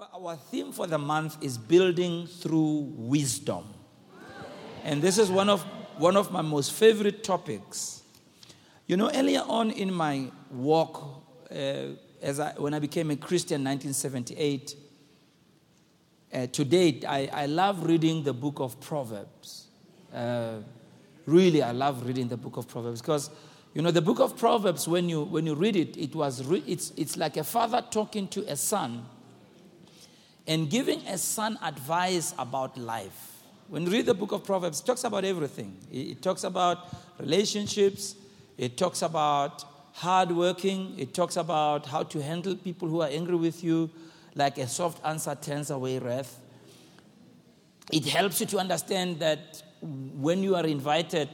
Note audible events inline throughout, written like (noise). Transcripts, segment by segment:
Our theme for the month is building through wisdom. And this is one of, one of my most favorite topics. You know, earlier on in my walk, uh, as I, when I became a Christian in 1978, uh, to date, I, I love reading the book of Proverbs. Uh, really, I love reading the book of Proverbs because, you know, the book of Proverbs, when you, when you read it, it was re- it's, it's like a father talking to a son and giving a son advice about life. When you read the book of Proverbs, it talks about everything. It talks about relationships, it talks about hard working, it talks about how to handle people who are angry with you, like a soft answer turns away wrath. It helps you to understand that when you are invited,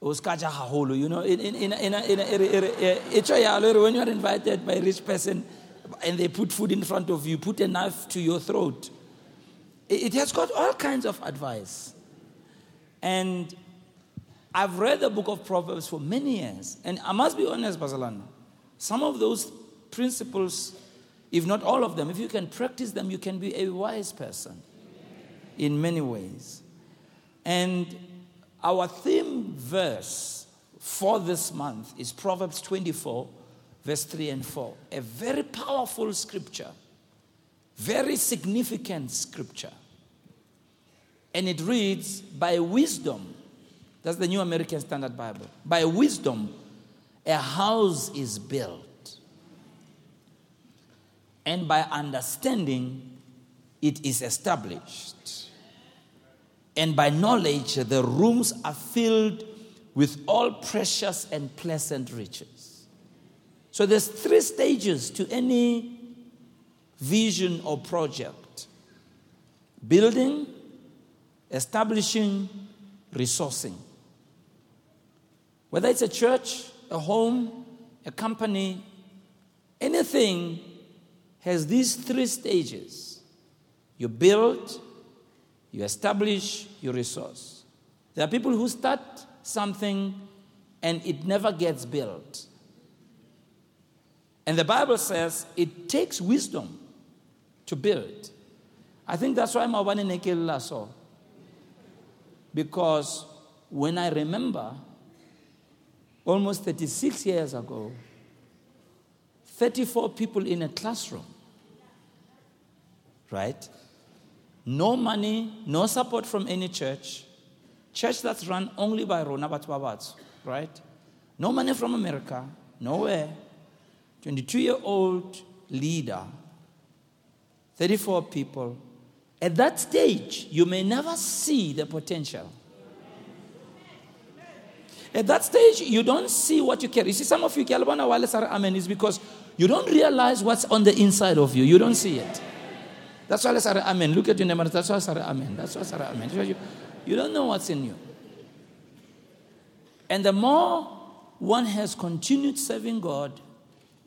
you know, when you are invited by a rich person and they put food in front of you, put a knife to your throat. It has got all kinds of advice. And I've read the book of Proverbs for many years. And I must be honest, Bazalana, some of those principles, if not all of them, if you can practice them, you can be a wise person in many ways. And our theme verse for this month is Proverbs 24, verse 3 and 4. A very powerful scripture, very significant scripture. And it reads, By wisdom, that's the New American Standard Bible. By wisdom, a house is built. And by understanding, it is established. And by knowledge, the rooms are filled with all precious and pleasant riches. So there's three stages to any vision or project building, establishing, resourcing. Whether it's a church, a home, a company, anything has these three stages. You build, you establish, you resource. There are people who start something and it never gets built. And the Bible says it takes wisdom to build. I think that's why Mawani Nekela saw. Because when I remember almost 36 years ago, 34 people in a classroom, right? No money, no support from any church. Church that's run only by Rona Batwabats, right? No money from America, nowhere. 22 year old leader, 34 people. At that stage, you may never see the potential. At that stage, you don't see what you carry. You see, some of you, Amen, is because you don't realize what's on the inside of you. You don't see it. That's why Sarah Amen. Look at your neighbor. That's why Sarah Amen. That's why Sarah Amen. You don't know what's in you. And the more one has continued serving God,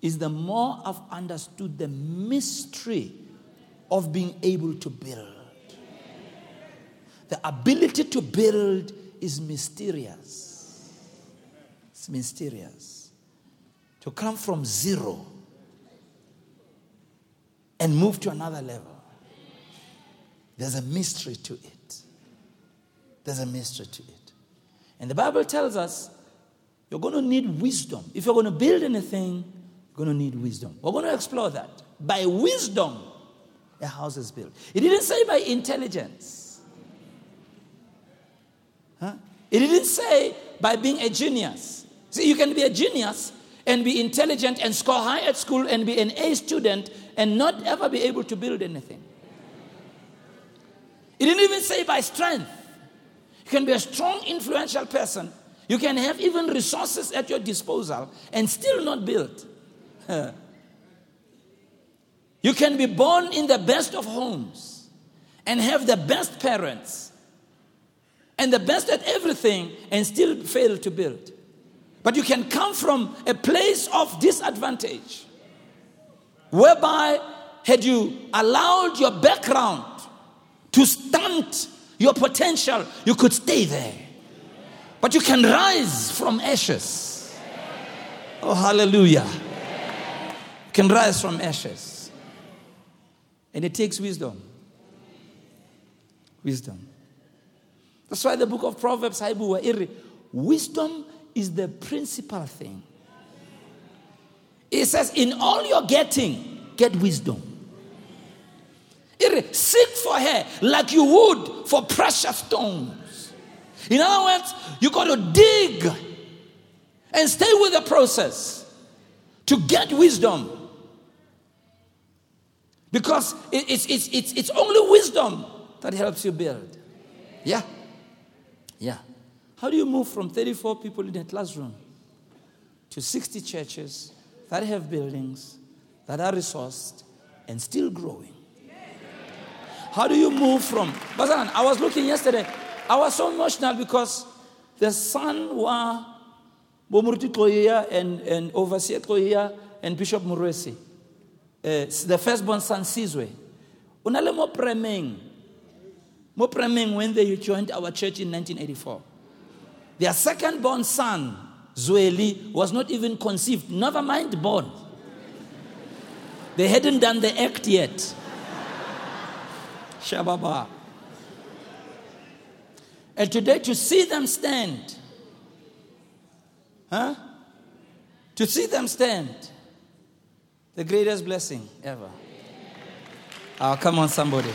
is the more I've understood the mystery of being able to build. The ability to build is mysterious. It's mysterious. To come from zero and move to another level. There's a mystery to it. There's a mystery to it. And the Bible tells us you're going to need wisdom. If you're going to build anything, going to need wisdom. We're going to explore that. By wisdom, a house is built. It didn't say by intelligence. Huh? It didn't say by being a genius. See, you can be a genius and be intelligent and score high at school and be an A student and not ever be able to build anything. It didn't even say by strength. You can be a strong, influential person. You can have even resources at your disposal and still not build. (laughs) you can be born in the best of homes and have the best parents and the best at everything and still fail to build. But you can come from a place of disadvantage whereby, had you allowed your background to stunt your potential, you could stay there. But you can rise from ashes. Oh, hallelujah can rise from ashes. And it takes wisdom. Wisdom. That's why the book of Proverbs, wisdom is the principal thing. It says, in all you're getting, get wisdom. Seek for her like you would for precious stones. In other words, you got to dig and stay with the process to get wisdom. Because it's, it's, it's, it's only wisdom that helps you build. Yeah. Yeah. How do you move from 34 people in a classroom to 60 churches that have buildings that are resourced and still growing? How do you move from? Bazaran, I was looking yesterday. I was so emotional because the son wa Bomurti Koya and, and Overseer Koya and Bishop Murwesi, uh, the firstborn son Sizwe, unale mo premeng, mo premeng when they joined our church in 1984. Their second born son, Zweli, was not even conceived, never mind born. They hadn't done the act yet. Shababa. And today to see them stand, huh? To see them stand, the greatest blessing ever. Oh, come on, somebody.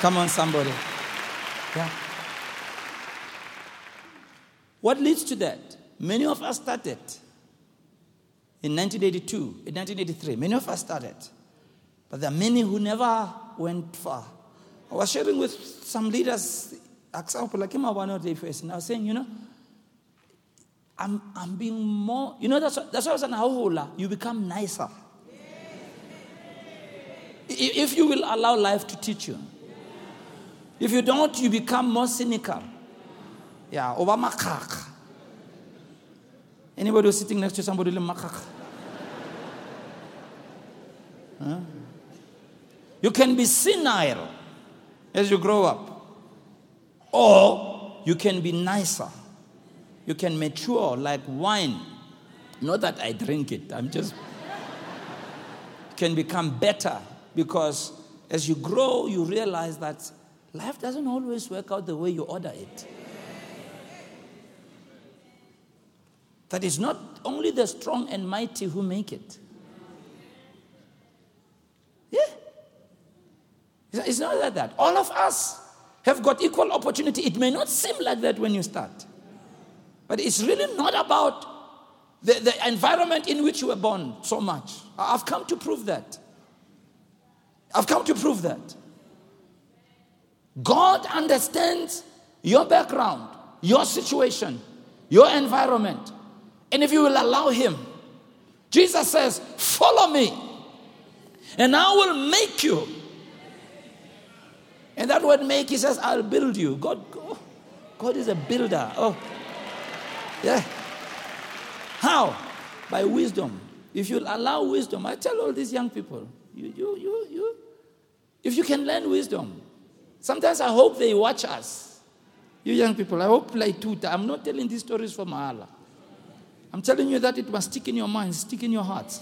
Come on, somebody. Yeah. What leads to that? Many of us started in 1982, in 1983. Many of us started. But there are many who never went far. I was sharing with some leaders, example, like him, one of the first, and I was saying, you know, I'm, I'm being more, you know, that's, that's why I was saying, how you become nicer. If you will allow life to teach you. If you don't, you become more cynical. Yeah, over makak. Anybody who's sitting next to somebody like makak? You can be senile as you grow up, or you can be nicer. You can mature like wine. Not that I drink it, I'm just. can become better because as you grow, you realize that life doesn't always work out the way you order it. That it's not only the strong and mighty who make it. Yeah. It's not like that. All of us have got equal opportunity. It may not seem like that when you start, but it's really not about the, the environment in which you were born so much. I've come to prove that. I've come to prove that. God understands your background, your situation, your environment. And if you will allow Him, Jesus says, Follow me, and I will make you and that word make, he says, I'll build you. God, oh, God is a builder. Oh, yeah. How? By wisdom. If you allow wisdom, I tell all these young people, you, you, you, you, if you can learn wisdom, sometimes I hope they watch us. You young people, I hope like two. I'm not telling these stories for Mahala. I'm telling you that it must stick in your mind, stick in your hearts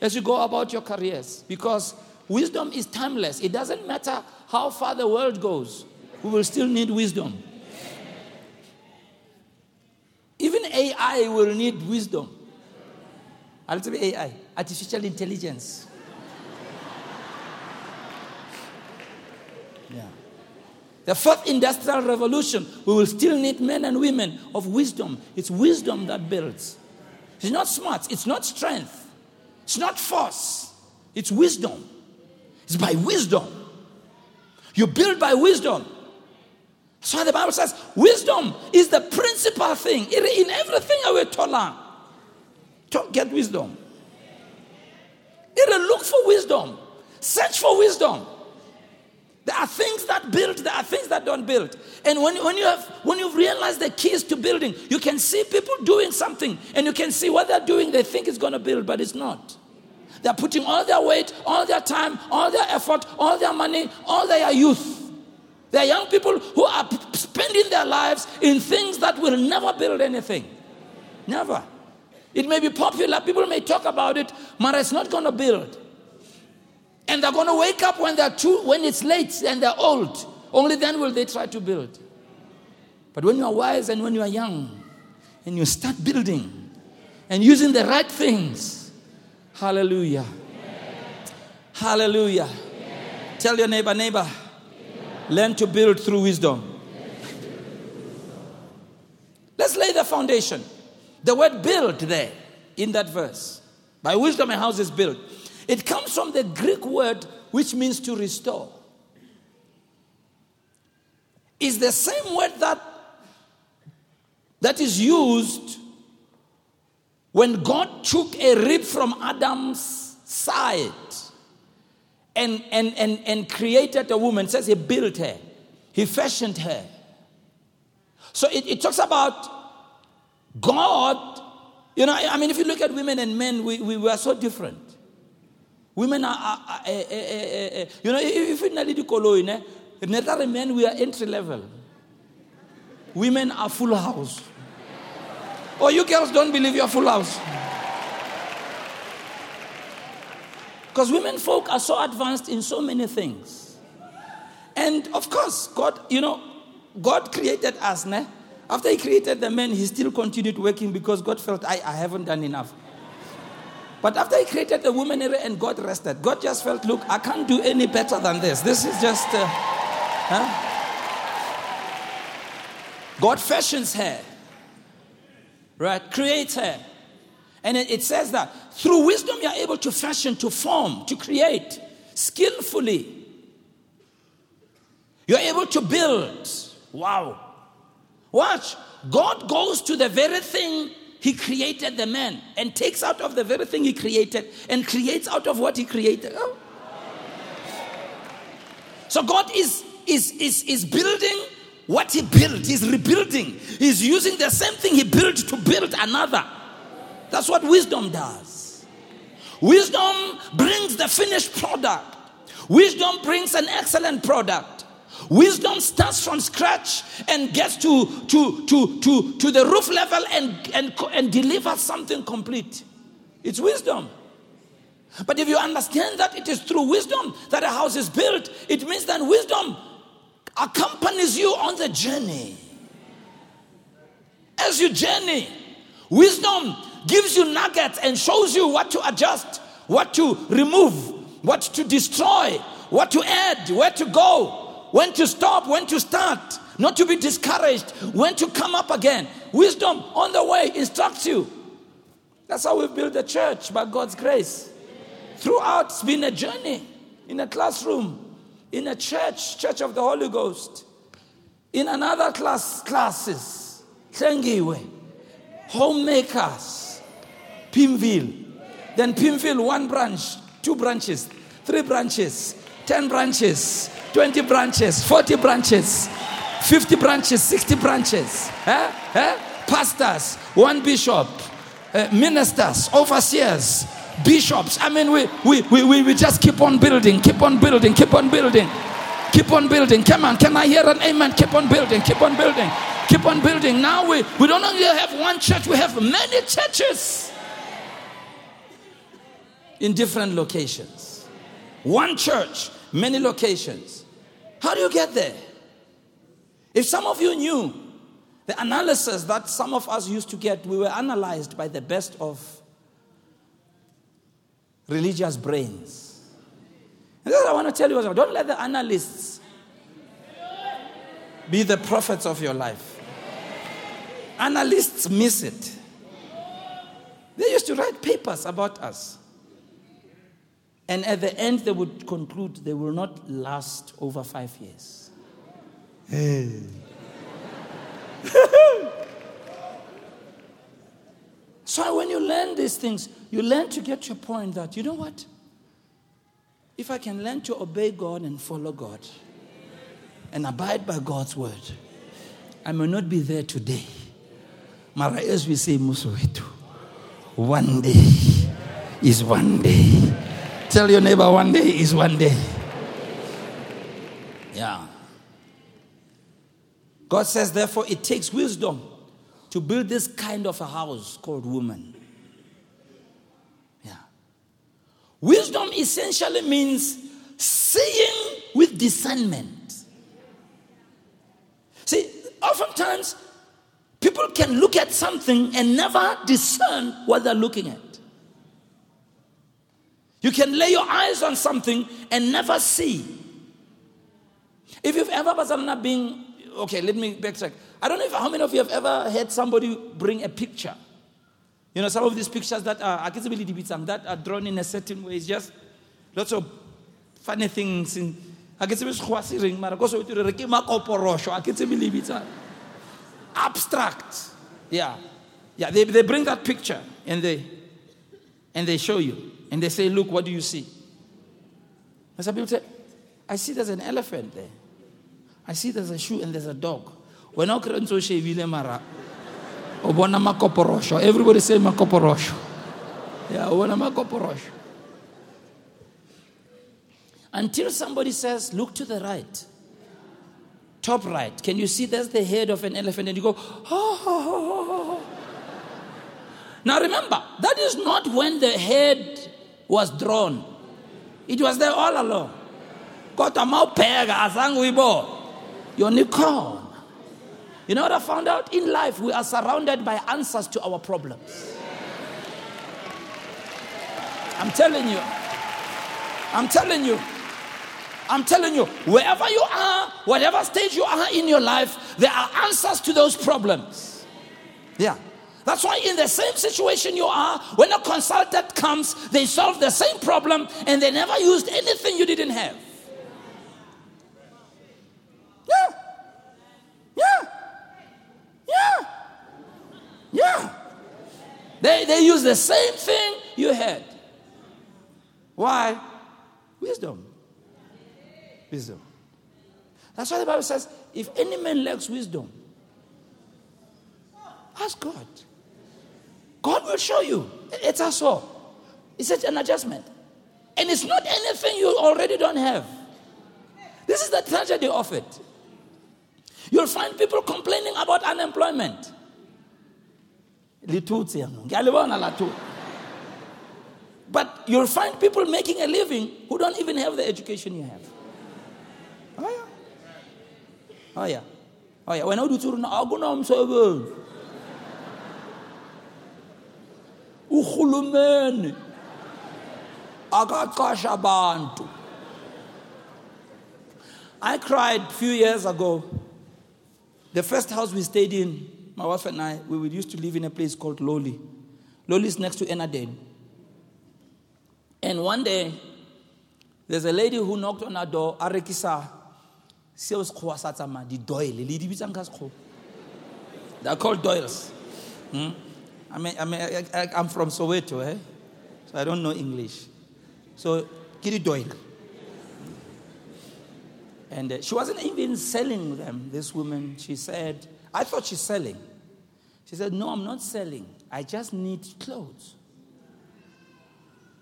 as you go about your careers. Because wisdom is timeless. It doesn't matter how far the world goes, we will still need wisdom. Even AI will need wisdom. A little bit AI, artificial intelligence. (laughs) Yeah. The fourth industrial revolution, we will still need men and women of wisdom. It's wisdom that builds. It's not smart, it's not strength, it's not force, it's wisdom. It's by wisdom. You build by wisdom. That's why the Bible says wisdom is the principal thing. In everything I will tola. To get wisdom. It'll Look for wisdom. Search for wisdom. There are things that build, there are things that don't build. And when, when, you have, when you've realized the keys to building, you can see people doing something and you can see what they're doing, they think it's going to build, but it's not. They're putting all their weight, all their time, all their effort, all their money, all their youth. There are young people who are spending their lives in things that will never build anything. Never. It may be popular, people may talk about it, but it's not going to build. And they're going to wake up when they're too, when it's late and they're old. Only then will they try to build. But when you are wise and when you are young and you start building and using the right things, hallelujah. Hallelujah. Tell your neighbor, neighbor, learn to build through wisdom. Let's lay the foundation. The word build there in that verse. By wisdom a house is built. It comes from the Greek word which means to restore. Is the same word that that is used when God took a rib from Adam's side and, and, and, and created a woman. It says he built her, he fashioned her. So it, it talks about God. You know, I mean, if you look at women and men, we, we, we are so different. Women are, are, are uh, uh, uh, you know, if you need to men, we are entry level. Women are full house. Oh, you girls don't believe you're full house. Because women folk are so advanced in so many things. And of course, God, you know, God created us, ne? After he created the men, he still continued working because God felt, I, I haven't done enough. But after he created the woman and God rested, God just felt, look, I can't do any better than this. This is just. Uh, huh? God fashions her, right? Creates her. And it, it says that through wisdom, you're able to fashion, to form, to create skillfully. You're able to build. Wow. Watch. God goes to the very thing he created the man and takes out of the very thing he created and creates out of what he created. Oh. So God is, is, is, is building what he built. He's rebuilding. He's using the same thing he built to build another. That's what wisdom does. Wisdom brings the finished product. Wisdom brings an excellent product. Wisdom starts from scratch and gets to, to, to, to, to the roof level and, and, and delivers something complete. It's wisdom. But if you understand that it is through wisdom that a house is built, it means that wisdom accompanies you on the journey. As you journey, wisdom gives you nuggets and shows you what to adjust, what to remove, what to destroy, what to add, where to go, when to stop, when to start, not to be discouraged, when to come up again. Wisdom on the way instructs you. That's how we build the church by God's grace. Throughout, it's been a journey in a classroom, in a church, Church of the Holy Ghost, in another class, classes, Tlengiwe, homemakers, Pimville, then Pimville, one branch, two branches, three branches, ten branches, 20 branches, 40 branches, 50 branches, 60 branches. Eh? Eh? Pastors, one bishop, uh, ministers, overseers, bishops. I mean, we, we, we, we just keep on building, keep on building, keep on building, keep on building. Come on, can I hear an amen? Keep on building, keep on building, keep on building. Now we, we don't only have one church, we have many churches in different locations. One church, many locations. How do you get there? If some of you knew the analysis that some of us used to get, we were analyzed by the best of religious brains. And that's what I want to tell you don't let the analysts be the prophets of your life. Analysts miss it. They used to write papers about us. And at the end, they would conclude they will not last over five years. Hey. (laughs) so when you learn these things, you learn to get your point that, you know what? If I can learn to obey God and follow God and abide by God's word, I may not be there today. Mara, as we say, Musowetu, one day is one day. Tell your neighbor one day is one day. Yeah. God says, therefore, it takes wisdom to build this kind of a house called woman. Yeah. Wisdom essentially means seeing with discernment. See, oftentimes people can look at something and never discern what they're looking at. You can lay your eyes on something and never see. If you've ever been, okay, let me backtrack. I don't know if, how many of you have ever had somebody bring a picture. You know, some of these pictures that are, some um, that are drawn in a certain way. It's just lots of funny things. In, abstract. Yeah. Yeah, they, they bring that picture and they and they show you. And they say, Look, what do you see? And some people say, I see there's an elephant there. I see there's a shoe and there's a dog. When I so shevile mara. (laughs) Obona makoporosho. Everybody say makoporosho. Yeah, obona makoporosho. Until somebody says, look to the right. Top right. Can you see there's the head of an elephant? And you go, oh. Now remember, that is not when the head was drawn. It was there all along. Kodwa mawubheka azange uyibone. Unicorn. You know what I found out? In life, we are surrounded by answers to our problems. I'm telling you. I'm telling you. I'm telling you, wherever you are, whatever stage you are in your life, there are answers to those problems. Yeah. That's why, in the same situation you are, when a consultant comes, they solve the same problem and they never used anything you didn't have. Yeah. Yeah. Yeah. Yeah. They, they use the same thing you had. Why? Wisdom. Wisdom. That's why the Bible says if any man lacks wisdom, ask God. Will show you. It's a so. It's such an adjustment. And it's not anything you already don't have. This is the tragedy of it. You'll find people complaining about unemployment. But you'll find people making a living who don't even have the education you have. Oh yeah. Oh yeah. Oh yeah. When I do turn akunamsebenzi. Uhulumeni akaqasha abantu. I cried a few years ago. The first house we stayed in, my wife and I, we used to live in a place called Lawley. Lawley is next to Ennerdale. And one day, there's a lady who knocked on our door, Arekisa seo sekgowa sa tsamaya di-doyle le di bitsang they're called doyles hmm? I mean, I mean, I, I'm from Soweto, eh? so I don't know English. So, it doyle. And uh, she wasn't even selling them, this woman. She said, I thought she's selling. She said, No, I'm not selling. I just need clothes.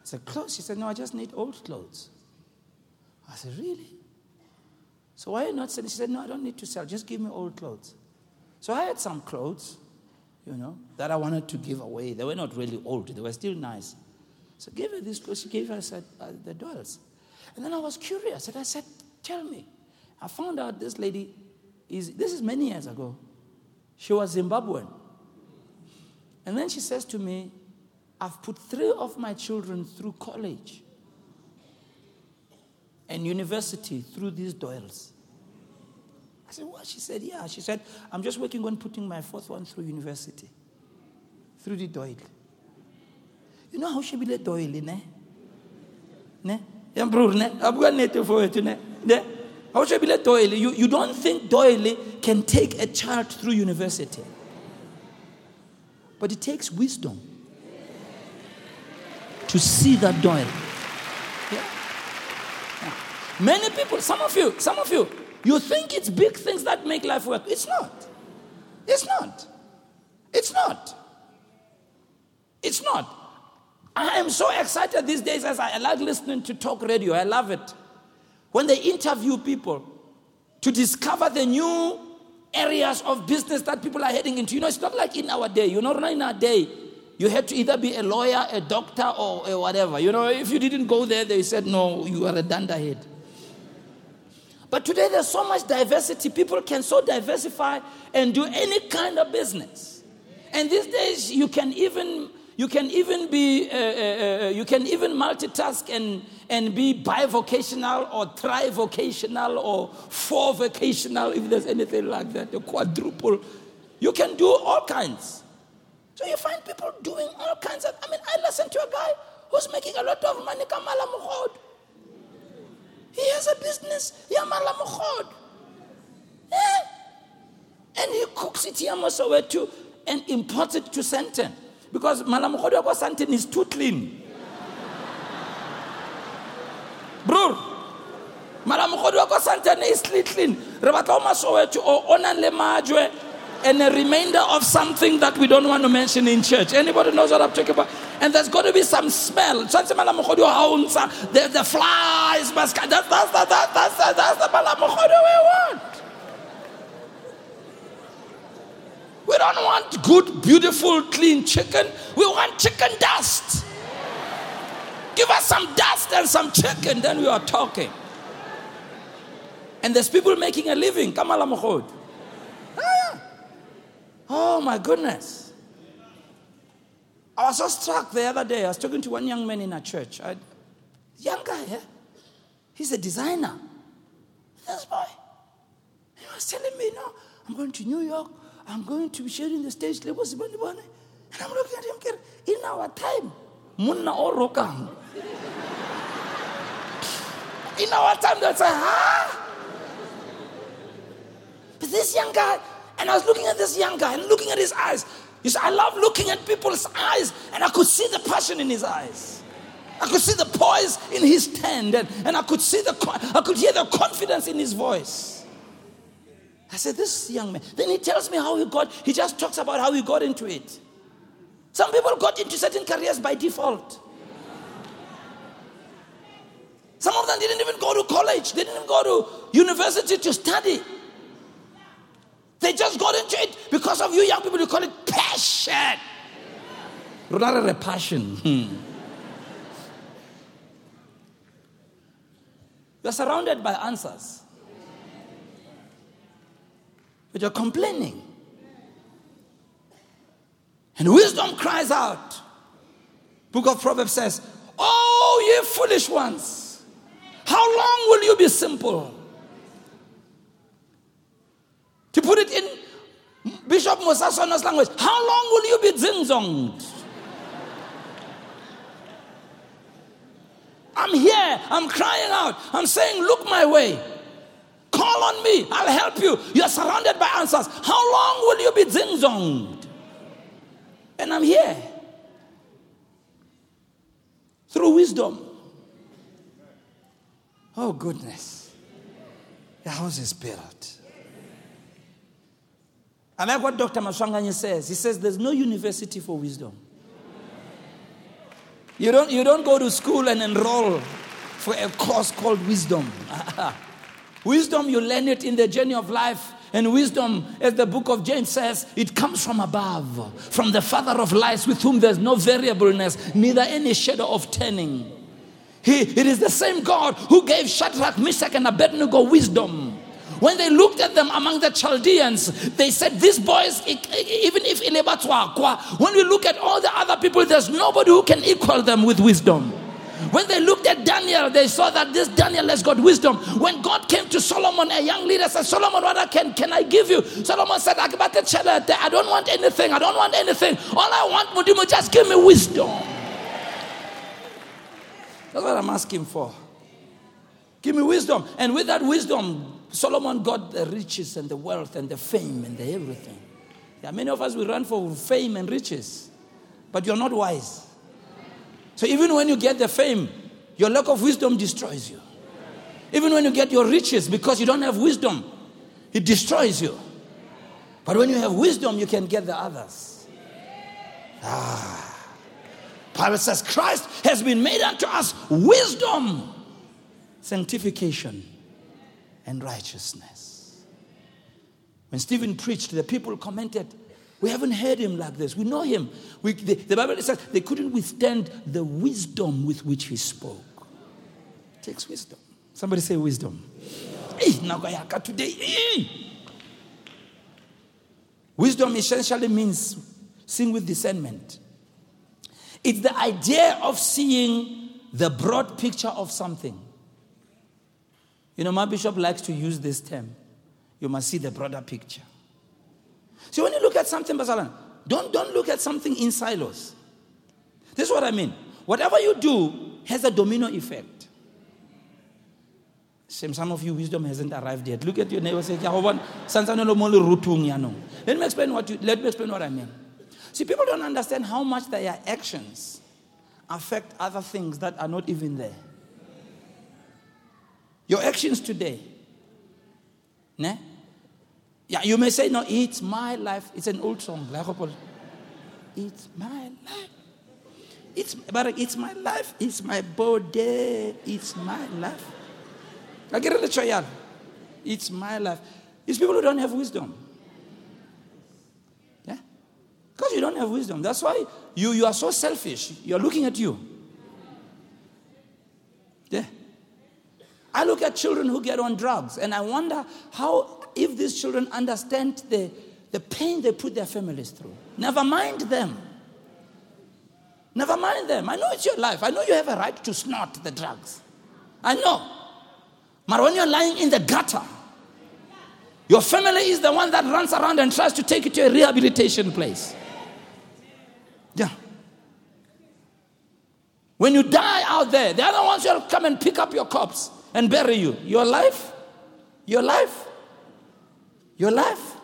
I said, Clothes? She said, No, I just need old clothes. I said, Really? So why are you not selling? She said, No, I don't need to sell. Just give me old clothes. So I had some clothes, you know, that I wanted to give away. They were not really old, they were still nice. So I gave her these clothes. She gave said, uh, the dolls. And then I was curious. And I said, Tell me. I found out this lady is, this is many years ago. She was Zimbabwean. And then she says to me, I've put three of my children through college and university through these doyles. I said, What? She said, Yeah. She said, I'm just working on putting my fourth one through university, through the doyle. You know how she be the doyle, ne? Ne? Yeah, bro, ne? Got native for it, ne? Ne? How should be doyle? You, you don't think doyle can take a child through university. But it takes wisdom to see that doyle. Many people, some of you, some of you, you think it's big things that make life work. It's not. It's not. It's not. It's not. I am so excited these days as I like listening to talk radio. I love it. When they interview people to discover the new areas of business that people are heading into. You know, it's not like in our day. You know, not in our day, you had to either be a lawyer, a doctor, or a whatever. You know, if you didn't go there, they said, no, you are a dunderhead. But today there's so much diversity. People can so diversify and do any kind of business. And these days you can even you can even be uh, uh, uh, you can even multitask and and be bivocational or trivocational or four vocational if there's anything like that a quadruple you can do all kinds so you find people doing all kinds of i mean i listen to a guy who's making a lot of money kamala mukhod he has a business yamala mukhod yeah. and he cooks it too and imports it to Sandton because malamukhodi wa Sandton is too clean bro malamukhodi wa Sandton is clean re batla o masoweto o nang le majwe and a remainder of something that we don't want to mention in church. Anybody knows what I'm talking about? And there's got to be some smell. The, the flies must that's, that's, that's, that's, that's, that's the malamukhodi we want. We don't want good, beautiful, clean chicken. We want chicken dust. Give us some dust and some chicken, then we are talking. And there's people making a living. Kamala Mahod. Ah. Oh my goodness. I was so struck the other day. I was talking to one young man in a church. I, young guy, yeah? He's a designer. This boy. He was telling me, no, I'm going to New York. I'm going to be sharing the stage. And I'm looking at him, in our time, munna or. In our time, that's a huh? But this young guy, and I was looking at this young guy and looking at his eyes. You see, I love looking at people's eyes, and I could see the passion in his eyes. I could see the poise in his stand, and, and I could see the I could hear the confidence in his voice. I said, This young man. Then he tells me how he got, he just talks about how he got into it. Some people got into certain careers by default. Some of them didn't even go to college, they didn't even go to university to study. They just got into it because of you young people, you call it passion. Rather a passion. Hmm. You're surrounded by answers but you're complaining. And wisdom cries out. Book of Proverbs says, Oh, ye foolish ones, how long will you be simple? To put it in Bishop Mosasona's language, how long will you be zinzonged? I'm here, I'm crying out, I'm saying, Look my way. Call on me. I'll help you. You're surrounded by answers. How long will you be zingzonged? And I'm here. Through wisdom. Oh, goodness. The house is built. I like what Dr. Maswanganyi says. He says there's no university for wisdom. You don't, you don't go to school and enroll for a course called wisdom. (laughs) Wisdom, you learn it in the journey of life. And wisdom, as the book of James says, it comes from above, from the Father of lights, with whom there's no variableness, neither any shadow of turning. He, it is the same God who gave Shadrach, Meshach, and Abednego wisdom. When they looked at them among the Chaldeans, they said, These boys, even if when we look at all the other people, there's nobody who can equal them with wisdom. When they looked at Daniel, they saw that this Daniel has got wisdom. When God came to Solomon, a young leader said, Solomon, what can, can I give you? Solomon said, I don't want anything. I don't want anything. All I want, Mudimu, just give me wisdom. That's what I'm asking for. Give me wisdom. And with that wisdom, Solomon got the riches and the wealth and the fame and the everything. Yeah, many of us we run for fame and riches, but you're not wise. So even when you get the fame, your lack of wisdom destroys you. Even when you get your riches, because you don't have wisdom, it destroys you. But when you have wisdom, you can get the others. Ah. Bible says Christ has been made unto us wisdom, sanctification, and righteousness. When Stephen preached, the people commented, We haven't heard him like this. We know him. We, the, the Bible says they couldn't withstand the wisdom with which he spoke. It takes wisdom. Somebody say wisdom. Hey, today. Wisdom essentially means seeing with discernment. It's the idea of seeing the broad picture of something. You know, my bishop likes to use this term. You must see the broader picture. So when you look at something, Basalan, don't, don't look at something in silos. This is what I mean. Whatever you do has a domino effect. Same, some of you, wisdom hasn't arrived yet. Look at your neighbor say, Let me explain what you, let me explain what I mean. See, people don't understand how much their actions affect other things that are not even there. Your actions today. Ne? Yeah, you may say, no, it's my life. It's an old song. It's my life. It's, but it's my life. It's my body. It's my life. I get the trial. It's my life. It's people who don't have wisdom. Yeah? Because you don't have wisdom. That's why you, you are so selfish. You're looking at you. Yeah. I look at children who get on drugs and I wonder how if these children understand the, the pain they put their families through. Never mind them. Never mind them. I know it's your life. I know you have a right to snort the drugs. I know. But when you're lying in the gutter, your family is the one that runs around and tries to take you to a rehabilitation place. Yeah. When you die out there, the other ones will come and pick up your corpse and bury you. Your life, your life your life.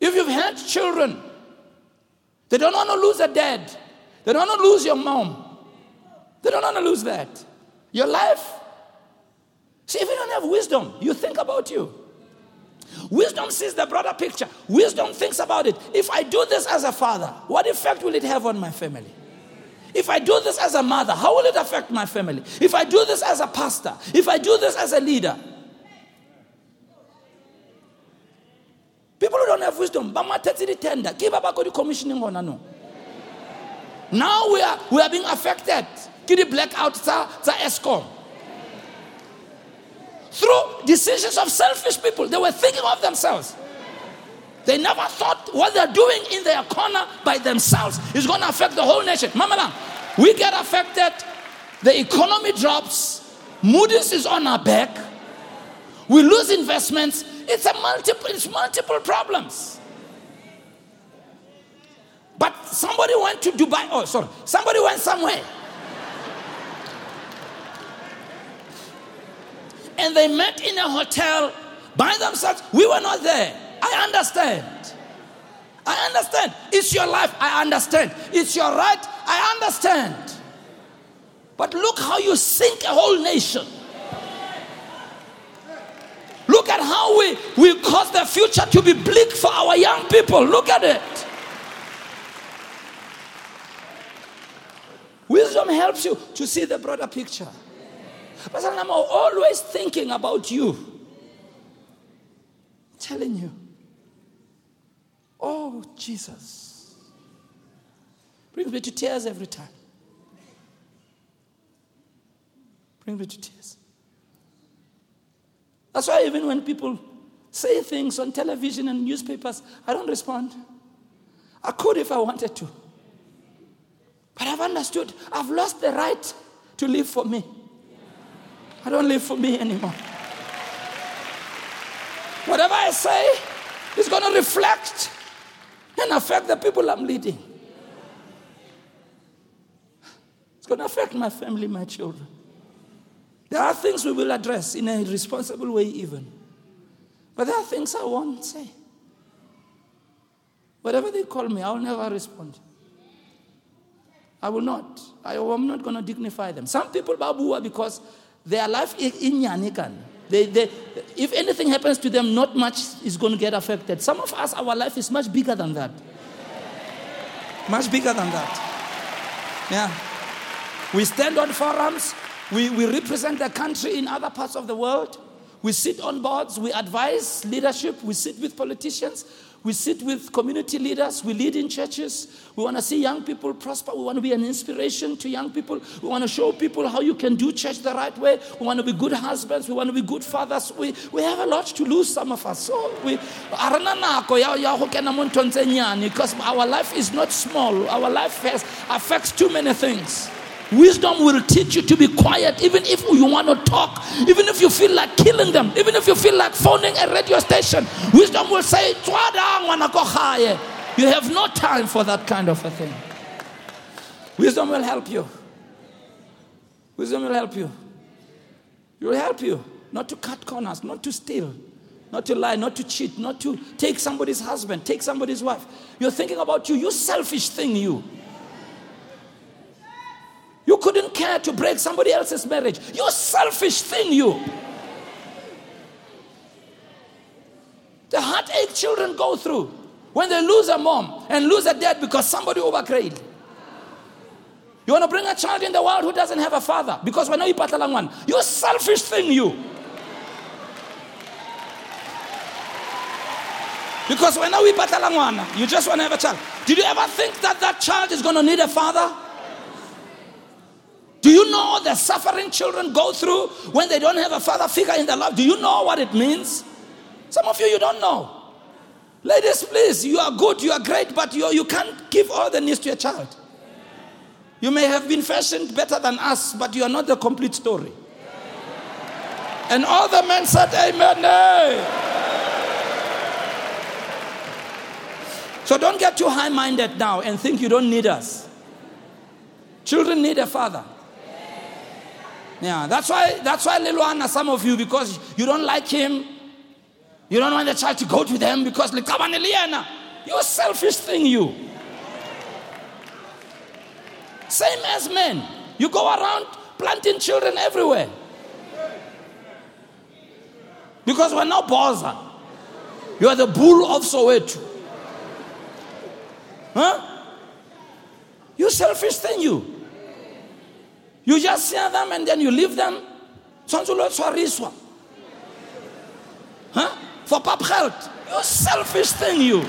If you've had children, they don't want to lose a dad, they don't want to lose your mom, they don't want to lose that. Your life. See, if you don't have wisdom, you think about you. Wisdom sees the broader picture. Wisdom thinks about it. If I do this as a father, what effect will it have on my family? If I do this as a mother, how will it affect my family? If I do this as a pastor, if I do this as a leader, People who don't have wisdom, tender. Give up the commissioning on no. Now we are we are being affected. Get the blackout tsa Eskom. Through decisions of selfish people. They were thinking of themselves. They never thought what they're doing in their corner by themselves is going to affect the whole nation. Mama, we get affected, the economy drops, Moody's is on our back, we lose investments, it's a multiple, it's multiple problems. But somebody went to Dubai. Oh, sorry. Somebody went somewhere. and they met in a hotel by themselves. We were not there. I understand. I understand. It's your life. I understand. It's your right. I understand. But look how you sink a whole nation. Look at how we, we cause the future to be bleak for our young people. Look at it. Wisdom helps you to see the broader picture. But I'm always thinking about you. I'm telling you. Oh, Jesus. Brings me to tears every time. Brings me to tears. That's why even when people say things on television and newspapers, I don't respond. I could if I wanted to. But I've understood I've lost the right to live for me. I don't live for me anymore. Whatever I say is going to reflect and affect the people I'm leading. It's going to affect my family, my children. There are things we will address in a responsible way, even. But there are things I won't say. Whatever they call me, I will never respond. I will not. I am not going to dignify them. Some people babua because their life is in Yanikan. They, they, if anything happens to them, not much is going to get affected. Some of us, our life is much bigger than that. Much bigger than that. Yeah. We stand on forums, we, we represent the country in other parts of the world. We sit on boards, we advise leadership, we sit with politicians, We sit with community leaders. We lead in churches. We want to see young people prosper. We want to be an inspiration to young people. We want to show people how you can do church the right way. We want to be good husbands. We want to be good fathers. We, we have a lot to lose, some of us. So we because our life is not small. Our life has, affects too many things. Wisdom will teach you to be quiet, even if you want to talk, even if you feel like killing them, even if you feel like phoning a radio station. Wisdom will say, You have no time for that kind of a thing. Wisdom will help you. Wisdom will help you. It will help you not to cut corners, not to steal, not to lie, not to cheat, not to take somebody's husband, take somebody's wife. You're thinking about you, you selfish thing, you. You couldn't care to break somebody else's marriage. You selfish thing, you. The heartache children go through when they lose a mom and lose a dad because somebody overcrayed. You want to bring a child in the world who doesn't have a father because when you patalang one, you selfish thing, you. Because when we patalang one, you just want to have a child. Did you ever think that that child is going to need a father? Do you know the suffering children go through when they don't have a father figure in their life? Do you know what it means? Some of you, you don't know. Ladies, please, you are good, you are great, but you, you can't give all the needs to your child. You may have been fashioned better than us, but you are not the complete story. And all the men said, Amen. Hey. So don't get too high minded now and think you don't need us. Children need a father. Yeah, that's why that's why Lilwana, some of you, because you don't like him, you don't want the child to go to them because you're a selfish thing, you. Same as men. You go around planting children everywhere. Because we're not Boza. You are the bull of Soweto. Huh? You selfish thing, you. You just see them and then you leave them. Huh? For pop health. You selfish thing, you.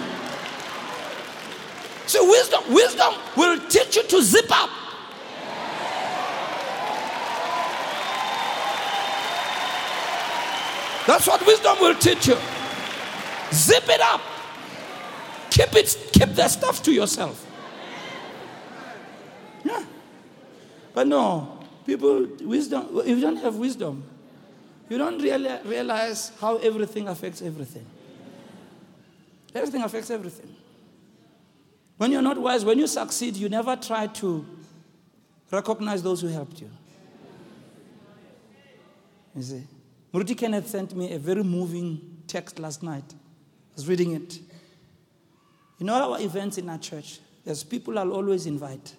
See, wisdom, wisdom will teach you to zip up. That's what wisdom will teach you. Zip it up. Keep it, keep that stuff to yourself. Yeah. But no, people, wisdom, if you don't have wisdom, you don't really realize how everything affects everything. Everything affects everything. When you're not wise, when you succeed, you never try to recognize those who helped you. You see? Muruti Kenneth sent me a very moving text last night. I was reading it. In all our events in our church, there's people I'll always invite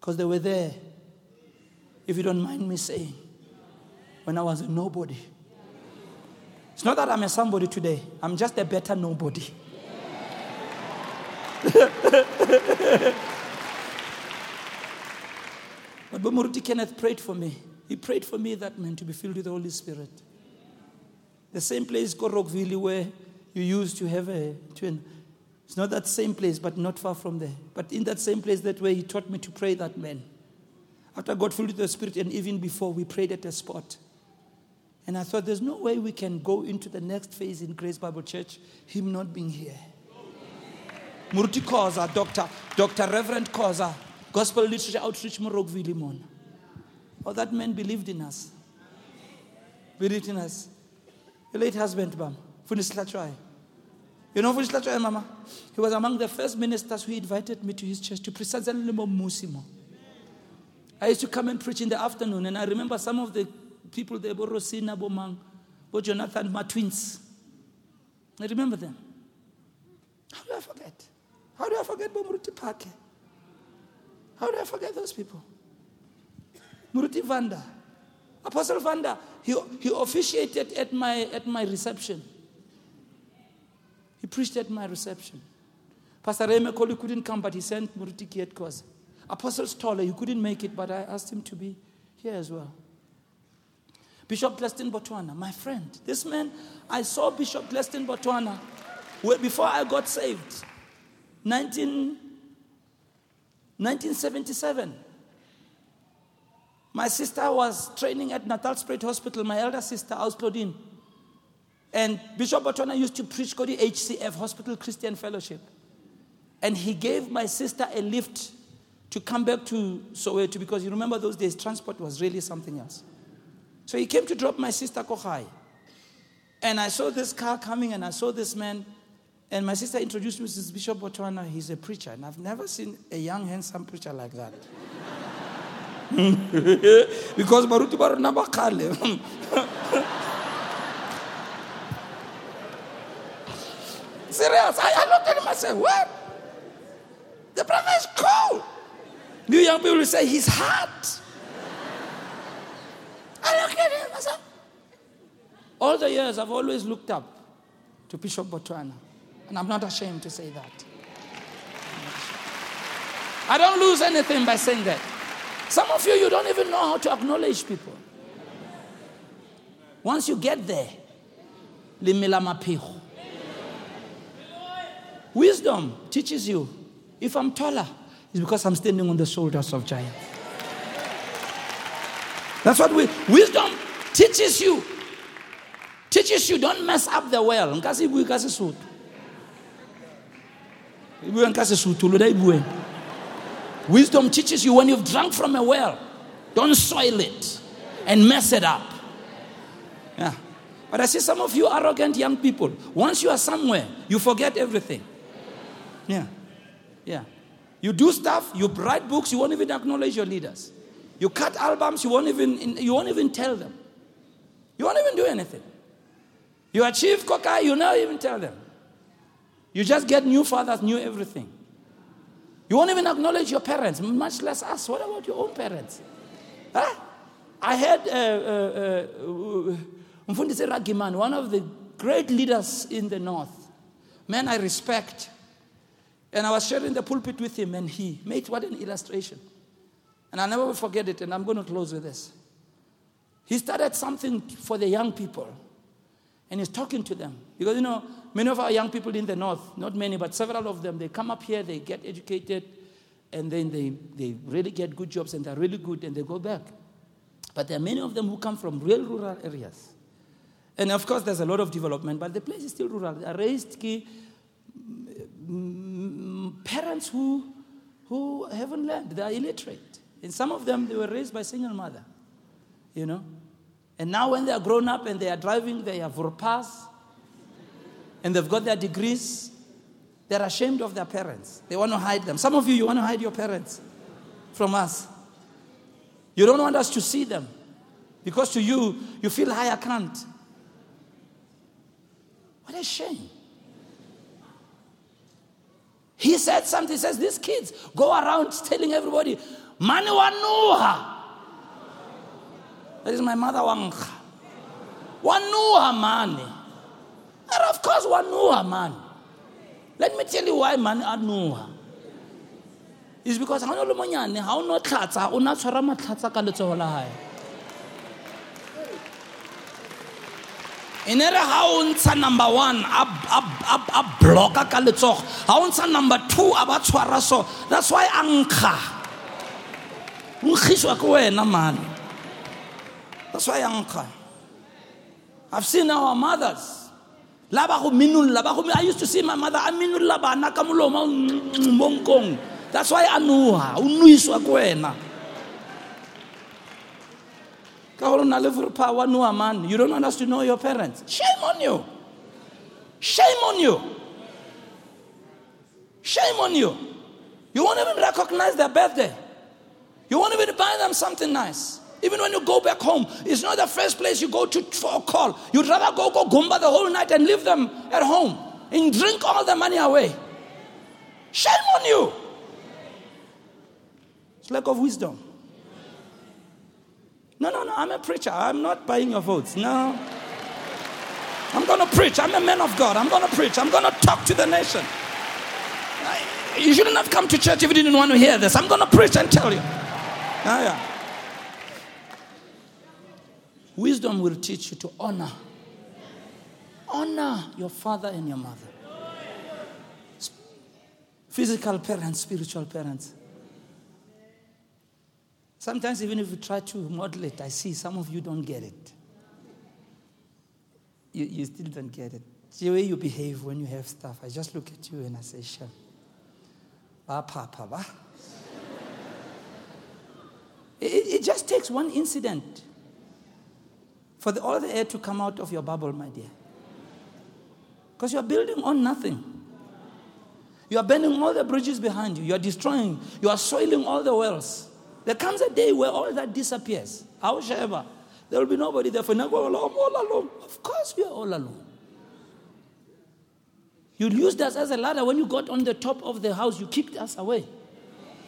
because they were there, if you don't mind me saying, when I was a nobody. It's not that I'm a somebody today, I'm just a better nobody. (laughs) but Bomuruti Kenneth prayed for me. He prayed for me that man to be filled with the Holy Spirit. The same place Rockville where you used to have a twin. It's not that same place, but not far from there. But in that same place, that way, he taught me to pray that man. After God filled with the Spirit, and even before, we prayed at a spot. And I thought, there's no way we can go into the next phase in Grace Bible Church, him not being here. Muruti Koza, Dr. Dr. Reverend Koza, Gospel Literature Outreach Morogville Mon. Oh, that man believed in us. Believed in us. Your late husband, Bam, Funisla Try. You know Funisla Mama? He was among the first ministers who invited me to his church to preach Musimo. I used to come and preach in the afternoon, and I remember some of the people there, Borosina, Bomang, Bo Jonathan, my twins. I remember them. How do I forget? How do I forget Bomuruti Pake? How do I forget those people? Muruti Vanda. Apostle Vanda, he, he officiated at my, at my reception. He preached at my reception. Pastor Reme Koli couldn't come, but he sent Murutiki at cause. Apostle Stoller, he couldn't make it, but I asked him to be here as well. Bishop Gleston Botswana, my friend. This man, I saw Bishop Gleston Botswana before I got saved, 19, 1977. My sister was training at Natalspruit Hospital, my elder sister, Aus Claudine. And Bishop Botswana used to preach the HCF, Hospital Christian Fellowship. And he gave my sister a lift to come back to Soweto because you remember those days, transport was really something else. So he came to drop my sister Kohai. And I saw this car coming and I saw this man. And my sister introduced me to Bishop Botswana. He's a preacher. And I've never seen a young, handsome preacher like that. (laughs) because Baruti Baruna (laughs) Serious. I, I looked at him, I said, What? The brother is cool. New young people will say, He's hot. I look at him, I said, All the years I've always looked up to Bishop Botswana. And I'm not ashamed to say that. I don't lose anything by saying that. Some of you, you don't even know how to acknowledge people. Once you get there, limila mapiho. Wisdom teaches you if I'm taller, it's because I'm standing on the shoulders of giants. That's what we, wisdom teaches you. Teaches you don't mess up the well. Wisdom teaches you when you've drunk from a well, don't soil it and mess it up. Yeah. But I see some of you arrogant young people. Once you are somewhere, you forget everything. Yeah. Yeah. You do stuff, you write books, you won't even acknowledge your leaders. You cut albums, you won't even you won't even tell them. You won't even do anything. You achieve coca, you never even tell them. You just get new fathers, new everything. You won't even acknowledge your parents, much less us. What about your own parents? Huh? I had uh, uh, uh, Ragiman, one of the great leaders in the north. Man, I respect. And I was sharing the pulpit with him, and he made what an illustration. And I'll never forget it, and I'm going to close with this. He started something for the young people, and he's talking to them. Because, you know, many of our young people in the north, not many, but several of them, they come up here, they get educated, and then they, they really get good jobs, and they're really good, and they go back. But there are many of them who come from real rural areas. And of course, there's a lot of development, but the place is still rural. They are raised parents who, who haven't learned, they are illiterate. And some of them, they were raised by single mother, you know. And now when they are grown up and they are driving, they have pass, and they've got their degrees, they're ashamed of their parents. They want to hide them. Some of you, you want to hide your parents from us. You don't want us to see them because to you, you feel I can't. What a shame. He said something. He says, These kids go around telling everybody, Mani wanuha. That is my mother Wangha. Wanuha mani. And of course, wanuha man. Let me tell you why man anuha. It's because how no monyane, how no tlatsa, o na tshwara matlhatsa ka letsogo la hae. E ne re ga o ntsha number one a blocka ka letsogo. Ga o ntsha number two a ba tshwara so. That's why a nkga. Nkgiswa ke wena mane that's why a nkga. I've seen our mothers. La ba go go i used to see my mother a minulla bana ka molomo mm, mm, mm, mo nkong. That's why a noha o nuiswa ke wena you don't want us to know your parents. Shame on you. Shame on you. Shame on you. You won't even recognize their birthday. You won't even buy them something nice. Even when you go back home, it's not the first place you go to for a call. You'd rather go go gumba the whole night and leave them at home and drink all the money away. Shame on you. It's lack of wisdom. No, no, no, I'm a preacher. I'm not buying your votes. No. I'm going to preach. I'm a man of God. I'm going to preach. I'm going to talk to the nation. You shouldn't have come to church if you didn't want to hear this. I'm going to preach and tell you. Ah, yeah. Wisdom will teach you to honor. Honor your father and your mother. physical parents, spiritual parents. Sometimes, even if you try to model it, I see some of you don't get it. You, you still don't get it. The way you behave when you have stuff, I just look at you and I say, Shem. (laughs) It, it just takes one incident for the, all the air to come out of your bubble, my dear. Because you're building on nothing. You are burning all the bridges behind you. You are destroying, you are soiling all the wells. There comes a day where all that disappears. However, there will be nobody there for now. I'm All alone. Of course, we are all alone. You used us as a ladder when you got on the top of the house, you kicked us away.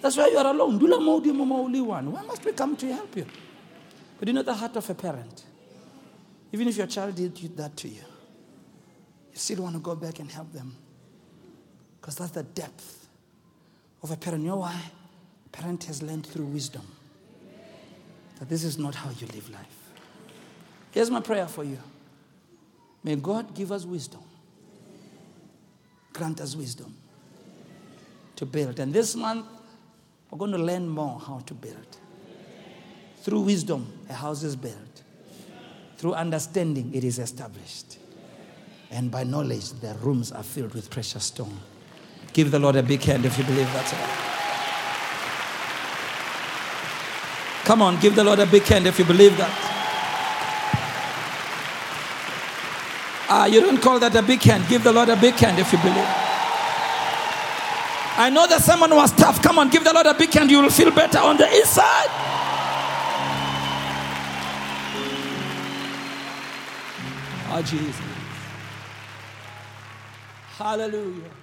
That's why you are alone. Why must we come to help you? But you know the heart of a parent. Even if your child did that to you, you still want to go back and help them. Because that's the depth of a parent. You know why? Parent has learned through wisdom that this is not how you live life. Here's my prayer for you. May God give us wisdom. Grant us wisdom to build. And this month, we're going to learn more how to build. Through wisdom, a house is built. Through understanding, it is established. And by knowledge, the rooms are filled with precious stone. Give the Lord a big hand if you believe that's it. Come on, give the Lord a big hand if you believe that. Ah, you don't call that a big hand. Give the Lord a big hand if you believe. I know that someone was tough. Come on, give the Lord a big hand. You will feel better on the inside. Oh, Jesus. Hallelujah.